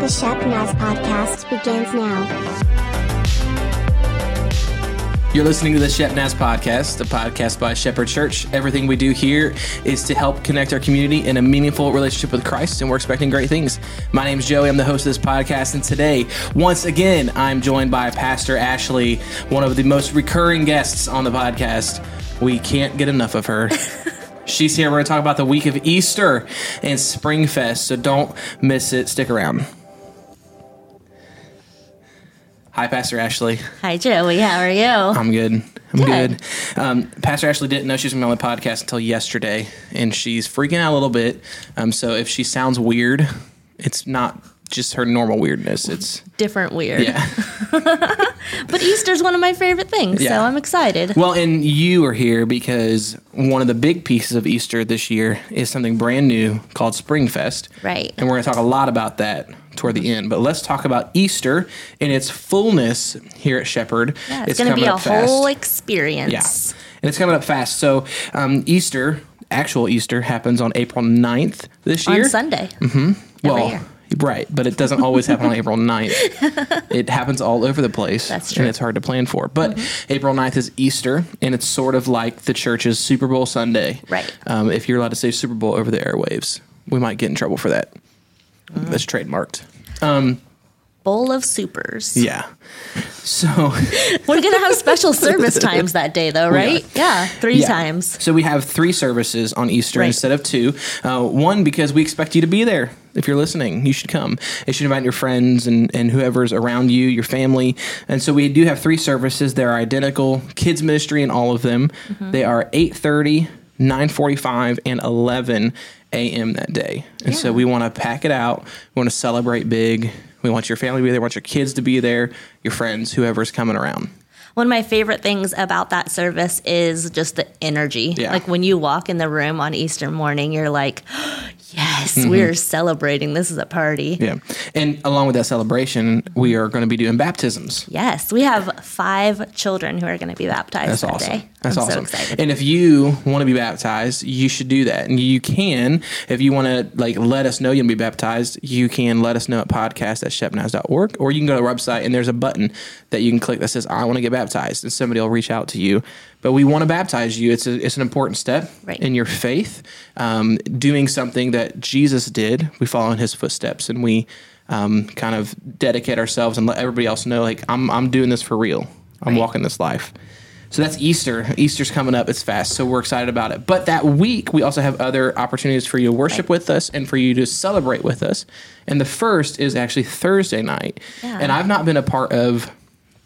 The Shep Naz podcast begins now. You're listening to the Shep Naz podcast, a podcast by Shepherd Church. Everything we do here is to help connect our community in a meaningful relationship with Christ, and we're expecting great things. My name's Joey. I'm the host of this podcast, and today, once again, I'm joined by Pastor Ashley, one of the most recurring guests on the podcast. We can't get enough of her. She's here. We're going to talk about the week of Easter and Spring Fest, so don't miss it. Stick around. Hi, Pastor Ashley. Hi, Joey. How are you? I'm good. I'm good. Good. Um, Pastor Ashley didn't know she was going to be on the podcast until yesterday, and she's freaking out a little bit. Um, so if she sounds weird, it's not just her normal weirdness. It's Different weird. yeah. But Easter's one of my favorite things, Yeah. so I'm excited. Well, and you are here because one of the big pieces of Easter this year is something brand new called Springfest. Right. And we're going to talk a lot about that toward the end. But let's talk about Easter in its fullness here at Shepherd. yeah, it's, going to be a whole experience. Yeah. And it's coming up fast. So um, Easter, actual Easter, happens on April 9th this On year. Sunday. Mm-hmm. Well, year. Right. But it doesn't always happen on April 9th. It happens all over the place. That's true. Mm-hmm. And it's hard to plan for. But April 9th is Easter, and it's sort of like the church's Super Bowl Sunday. Right. Um, if you're allowed to say Super Bowl over the airwaves, we might get in trouble for that. Mm-hmm. That's trademarked. Um, Bowl of supers. yeah. So. We're going to have special service times that day, though, right? Yeah, three Yeah. times. So we have three services on Easter Right. instead of two. Uh, one because we expect you to be there. If you're listening, you should come. You should invite your friends and, and whoever's around you, your family. And so we do have three services. They're identical. Kids ministry in all of them. Mm-hmm. They are 8.30, 9.45, and 11 a.m. that day. And so we want to pack it out. We want to celebrate big. We want your family to be there. We want your kids to be there, your friends, whoever's coming around. One of my favorite things about that service is just the energy. Yeah. Like when you walk in the room on Easter morning, you're like, yes, Mm-hmm. we're celebrating. This is a party. Yeah. And along with that celebration, we are going to be doing baptisms. Yes, we have five children who are going to be baptized That's that awesome. day. That's I'm awesome. so. And if you want to be baptized, you should do that. And you can, if you want to like let us know you'll be baptized, you can let us know at podcast at shepnaz.org or you can go to our website and there's a button that you can click that says I want to get baptized and somebody will reach out to you. But we want to baptize you. It's a, it's an important step Right. in your faith, um, doing something that Jesus did. We follow in his footsteps and we um, kind of dedicate ourselves and let everybody else know like I'm I'm doing this for real. I'm Right. walking this life. So that's Easter. Easter's coming up. It's fast. So we're excited about it. But that week, we also have other opportunities for you to worship with us and for you to celebrate with us. And the first is actually Thursday night. Yeah. And I've not been a part of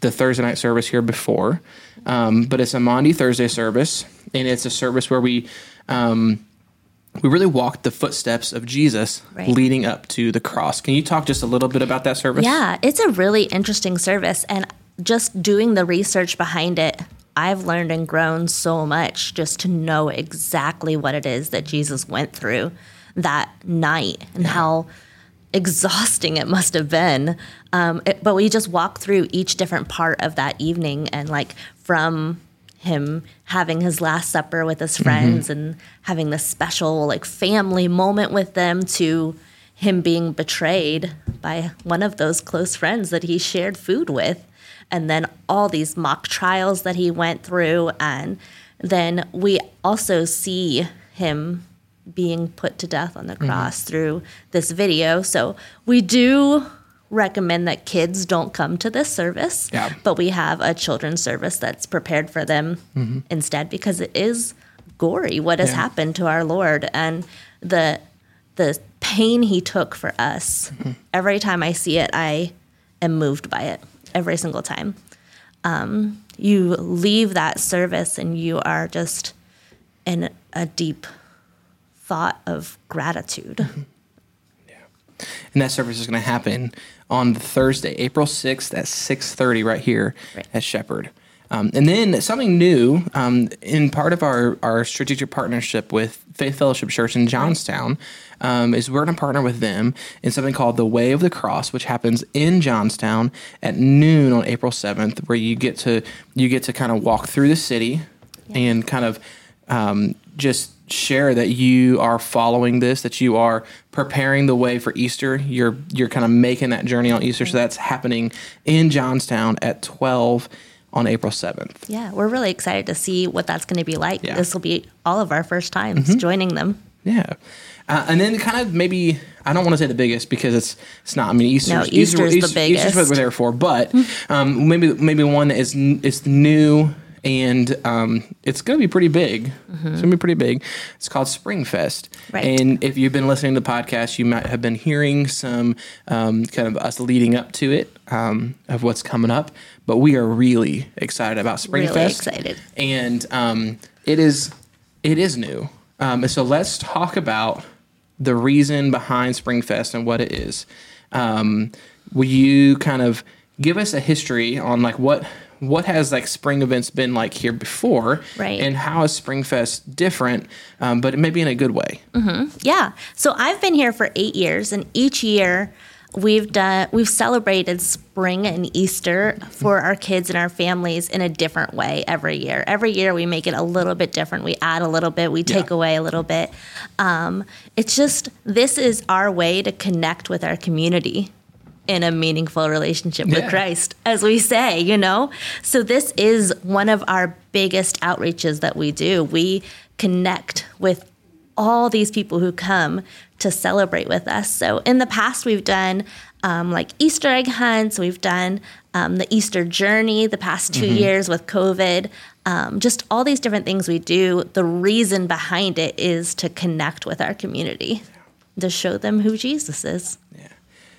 the Thursday night service here before, um, but it's a Maundy Thursday service. And it's a service where we. Um, we really walked the footsteps of Jesus Right. leading up to the cross. Can you talk just a little bit about that service? Yeah, it's a really interesting service. And just doing the research behind it, I've learned and grown so much just to know exactly what it is that Jesus went through that night and how exhausting it must have been. Um, it- but we just walk through each different part of that evening and like from him having his last supper with his friends and having this special like family moment with them to him being betrayed by one of those close friends that he shared food with and then all these mock trials that he went through. And then we also see him being put to death on the mm-hmm. cross through this video. So we do recommend that kids don't come to this service Yeah. but we have a children's service that's prepared for them mm-hmm. instead because it is gory what has Yeah. happened to our lord. And the the pain he took for us mm-hmm. every time i see it i am moved by it every single time um, you leave that service and you are just in a deep thought of gratitude Yeah, and that service is going to happen on Thursday, April sixth at six thirty, right here Right. at Shepherd. Um, and then something new um, in part of our, our strategic partnership with Faith Fellowship Church in Johnstown um, is we're going to partner with them in something called the Way of the Cross, which happens in Johnstown at noon on April seventh, where you get to you get to kind of walk through the city and kind of um, just share that you are following this, that you are preparing the way for Easter. You're you're kind of making that journey on Easter. So that's happening in Johnstown at 12 on April 7th. Yeah, we're really excited to see what that's going to be like. Yeah. Mm-hmm. This will be all of our first times joining them. Yeah. Uh, and then kind of maybe I don't want to say the biggest because it's it's not. I mean, Easter's, No, Easter- Easter's the Easter- Easter's what we're there for, but um, maybe maybe one that is is new and um, it's going to be pretty big. It's going to be pretty big. It's called Springfest, Right. and if you've been listening to the podcast, you might have been hearing some um, kind of us leading up to it um, of what's coming up. But we are really excited about Springfest Really excited. and um, it is it is new. Um, and so let's talk about the reason behind Springfest and what it is. Um, will you kind of give us a history on like what what has like spring events been like here before, Right. And how is Springfest different, um, but maybe in a good way? Yeah. So I've been here for eight years, and each year we've done we've celebrated spring and Easter for our kids and our families in a different way every year. Every year we make it a little bit different. We add a little bit, we take Yeah. away a little bit. Um, it's just this is our way to connect with our community in a meaningful relationship with Yeah. Christ, as we say, you know? So, this is one of our biggest outreaches that we do. We connect with all these people who come to celebrate with us. So, in the past, we've done um, like Easter egg hunts, we've done um, the Easter journey the past 2 years with COVID. Um, just all these different things we do. The reason behind it is to connect with our community, to show them who Jesus is.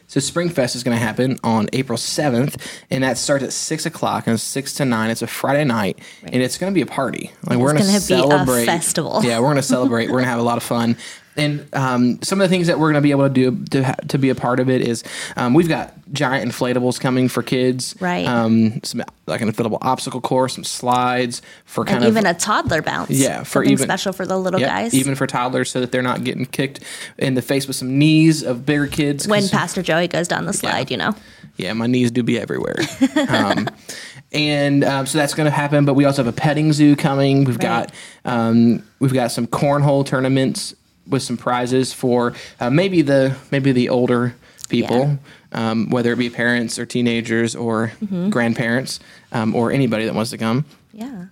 So Springfest is going to happen on April 7th, and that starts at 6 o'clock, and it's 6 to 9. It's a Friday night, and it's going to be a party. Like we're going to gonna be a celebrate. festival. Yeah, we're going to celebrate. we're going to have a lot of fun. And um, some of the things that we're going to be able to do to, ha- to be a part of it is um, we've got giant inflatables coming for kids. Right. Um, some, like an inflatable obstacle course, some slides for kind and of even a toddler bounce. Yeah, for even- special for the little Yep, guys. even for toddlers, so that they're not getting kicked in the face with some knees of bigger kids. When Pastor Joey goes down the slide, you know. yeah, my knees do be everywhere. um, and um, so that's going to happen. But we also have a petting zoo coming. We've got um, we've got some cornhole tournaments with some prizes for uh, maybe the maybe the older people, um, whether it be parents or teenagers or grandparents um, or anybody that wants to come Yeah.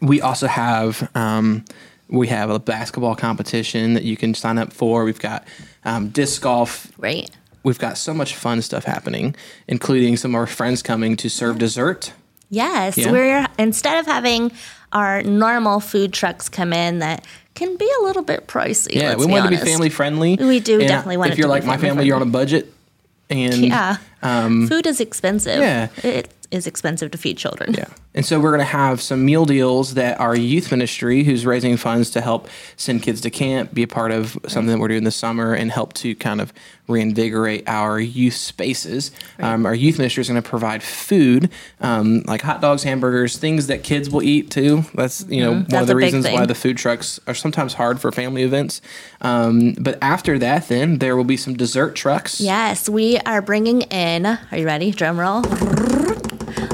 we also have um, we have a basketball competition that you can sign up for. We've got um, disc golf. Right. We've got so much fun stuff happening, including some of our friends coming to serve dessert. Yes, Yeah. we're instead of having our normal food trucks come in that can be a little bit pricey. Yeah, we want to be family friendly. We do And definitely want to. If you're like my family family, you're on a budget, and Yeah. food is expensive. um, yeah. It is expensive to feed children. Yeah. And so we're going to have some meal deals that our youth ministry, who's raising funds to help send kids to camp, be a part of something that we're doing this summer and help to kind of reinvigorate our youth spaces. Um, our youth ministry is going to provide food, um, like hot dogs, hamburgers, things that kids will eat too. That's, you know, one That's of the reasons why the food trucks are sometimes hard for family events. Um, but after that, then there will be some dessert trucks. Yes, we are bringing in. Are you ready? Drum roll.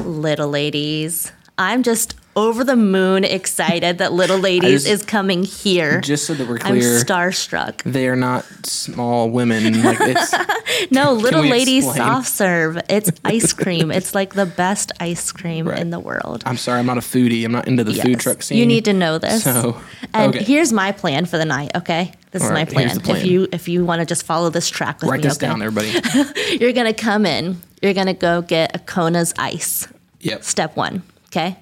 Little ladies. I'm just over the moon excited that Little Ladies just- is coming here. Just so that we're I'm clear, starstruck. they are not small women. Like it's No, Little Ladies explain? soft serve. It's ice cream. it's like the best ice cream Right. in the world. I'm sorry, I'm not a foodie. I'm not into the food truck scene. You need to know this. So, and okay. here's my plan for the night. Okay, this All is my right, here's plan. plan. If you if you want to just follow this track with Write me, this okay? down, everybody. You're gonna come in. You're gonna go get a Kona's ice. Yep. Step one. Okay.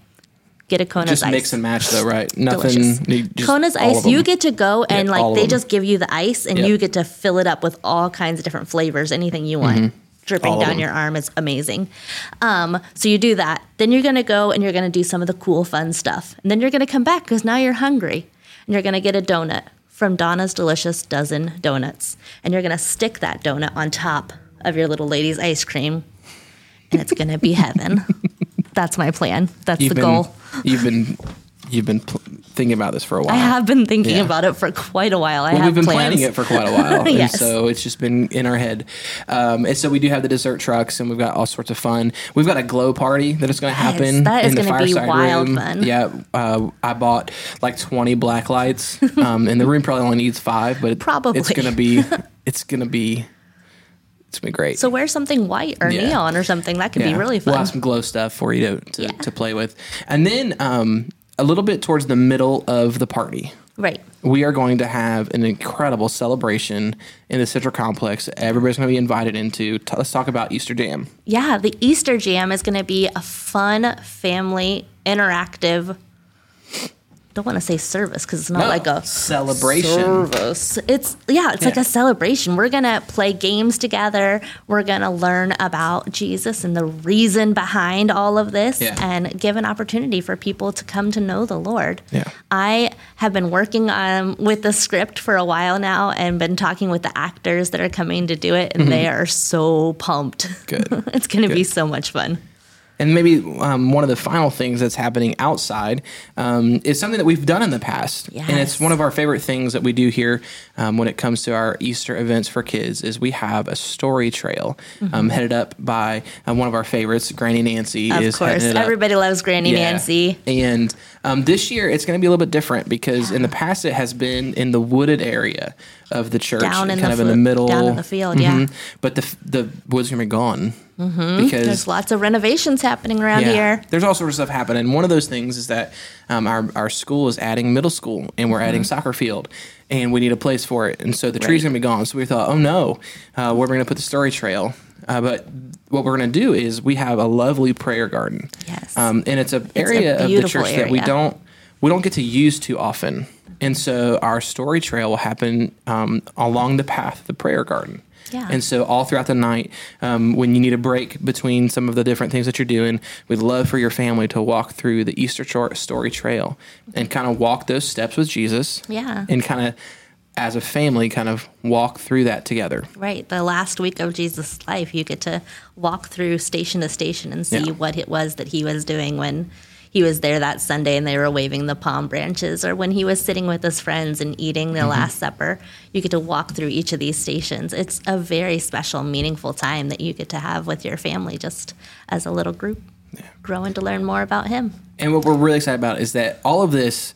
Get a Kona's Just ice. Just mix and match, though, right? Nothing. Delicious. you just- Kona's ice, you get to go and all like they them. just give you the ice and Yep. you get to fill it up with all kinds of different flavors, anything you want. Dripping Mm-hmm. All down your arm is amazing. Um, so you do that. Then you're gonna go and you're gonna do some of the cool, fun stuff. And then you're gonna come back because now you're hungry. And you're gonna get a donut from Donna's Delicious Dozen Donuts. And you're gonna stick that donut on top of your little lady's ice cream. And it's gonna be heaven. That's my plan. That's You've the been, goal. You've been, you've been pl- thinking about this for a while. I have been thinking Yeah. about it for quite a while. I Well, have we've been plans. planning it for quite a while, Yes. and so it's just been in our head. Um, and so we do have the dessert trucks, and we've got all sorts of fun. We've got a glow party that is going to Yes, happen that is in the gonna be wild room. fun. Yeah, uh, I bought like twenty black lights, um, and the room probably only needs five, but Probably. it's going to be it's going to be it's going to be great. So wear something white or Yeah. neon or something. That could be Yeah. really We'll fun. have some glow stuff for you to to, Yeah. to play with, and then um, a little bit towards the middle of the party right. we are going to have an incredible celebration in the Central Complex. Everybody's going to be invited into. T- let's talk about Easter Jam. Yeah, the Easter Jam is going to be a fun family interactive. Don't want to say service because it's not No, like a celebration. Service. It's yeah, it's like a celebration. We're gonna play games together. We're gonna learn about Jesus and the reason behind all of this, Yeah. and give an opportunity for people to come to know the Lord. Yeah. I have been working on with the script for a while now, and been talking with the actors that are coming to do it, and they are so pumped. Mm-hmm. Good. it's gonna be so much fun. And maybe um, one of the final things that's happening outside um, is something that we've done in the past, and it's one of our favorite things that we do here um, when it comes to our Easter events for kids. Is we have a story trail um, headed up by uh, one of our favorites, Granny Nancy. Of is course, heading it up. everybody loves Granny Yeah. Nancy. And um, this year it's going to be a little bit different because in the past it has been in the wooded area of the church, Down in kind the of in the middle, down in the field, yeah. Mhm. But the the woods are going gone because There's lots of renovations happening around yeah, here. There's all sorts of stuff happening. One of those things is that um, our, our school is adding middle school and we're adding soccer field and we need a place for it. And so the tree's Mm-hmm. Right. going to be gone. So we thought, oh no, uh, where are we going to put the story trail? Uh, but what we're going to do is we have a lovely prayer garden. Yes. Um, and it's an a area of the church that we don't we don't get to use too often. And so our story trail will happen um, along the path of the prayer garden. Yeah. And so all throughout the night, um, when you need a break between some of the different things that you're doing, we'd love for your family to walk through the Easter Story Trail and kind of walk those steps with Jesus. Yeah. And kind of, as a family, kind of walk through that together. Right. The last week of Jesus' life, you get to walk through station to station and see Yeah. what it was that he was doing when he was there that Sunday and they were waving the palm branches, or when he was sitting with his friends and eating the mm-hmm. Last Supper. You get to walk through each of these stations. It's a very special, meaningful time that you get to have with your family just as a little group, growing to learn more about him. And what we're really excited about is that all of this,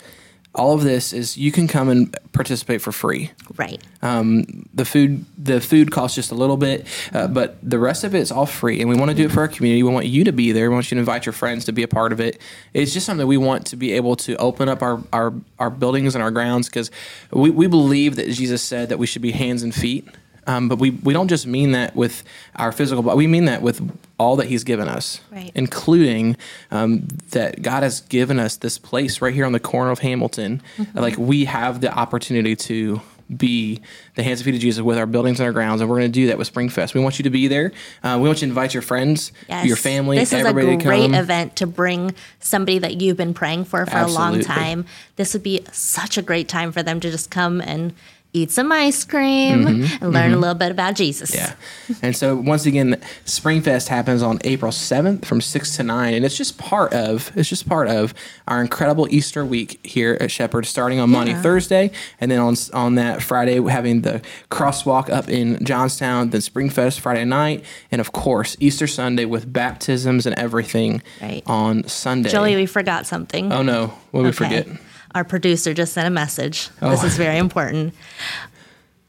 all of this is you can come and participate for free. Right. the food the food costs just a little bit uh, but the rest of it is all free and we want to do it for our community we want you to be there we want you to invite your friends to be a part of it it's just something we want to be able to open up our our, our buildings and our grounds because we, we believe that jesus said that we should be hands and feet um, but we, we don't just mean that with our physical body we mean that with all that he's given us Right. including um, that god has given us this place right here on the corner of hamilton like we have the opportunity to be the hands and feet of Jesus with our buildings and our grounds, and we're going to do that with Springfest. We want you to be there. Uh, we want you to invite your friends, Yes. your family, This is a great event to bring somebody that you've been praying for for a long time. This would be such a great time for them to just come and eat some ice cream and learn a little bit about Jesus. Mm-hmm. Yeah. And so once again, Springfest happens on April 7th from 6 to 9 and it's just part of it's just part of our incredible Easter week here at Shepherd starting on Maundy, Yeah. Thursday, and then on on that Friday we're having the crosswalk up in Johnstown, then Springfest Friday night, and of course Easter Sunday with baptisms and everything Right. on Sunday. Joey, we forgot something. oh no, what did we Okay. forget? Our producer just sent a message. Oh. This is very important.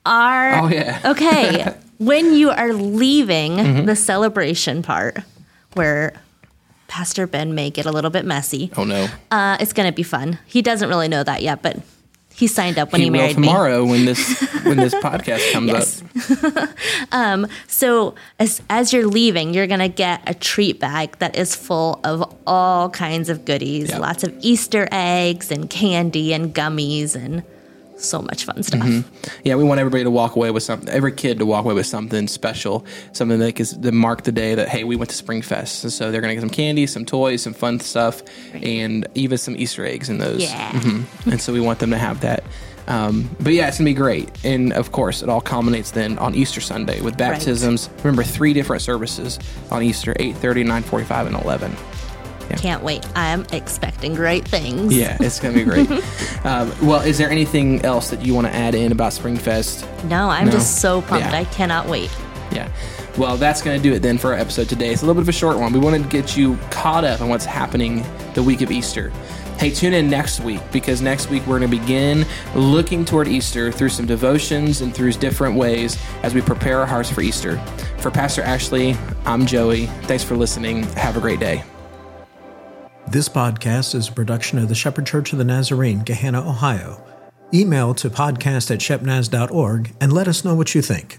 Our Oh yeah. okay, when you are leaving Mm-hmm. the celebration part, where Pastor Ben may get a little bit messy, Oh no. uh, it's going to be fun. He doesn't really know that yet, but he signed up when he, he will married me. tomorrow when this when this podcast comes up. Um, so as as you're leaving, you're gonna get a treat bag that is full of all kinds of goodies, Yeah. lots of Easter eggs and candy and gummies and so much fun stuff. Mm-hmm. Yeah, we want everybody to walk away with something. Every kid to walk away with something special, something that is to mark the day that hey, we went to Springfest. And so they're gonna get some candy, some toys, some fun stuff, and even some Easter eggs in those. Yeah. Mhm. And so we want them to have that. Um, but yeah, it's gonna be great. And of course, it all culminates then on Easter Sunday with baptisms. Remember, three different services on Easter: 8:30, 9:45, and 11. Can't wait. I'm expecting great things. Yeah, it's going to be great. um, well, is there anything else that you want to add in about Springfest? No, I'm No? just so pumped. Yeah. I cannot wait. Yeah. Well, that's going to do it then for our episode today. It's a little bit of a short one. We wanted to get you caught up on what's happening the week of Easter. Hey, tune in next week because next week we're going to begin looking toward Easter through some devotions and through different ways as we prepare our hearts for Easter. For Pastor Ashley, I'm Joey. Thanks for listening. Have a great day. This podcast is a production of the Shepherd Church of the Nazarene, Gahanna, Ohio. Email to podcast at shepnaz.org and let us know what you think.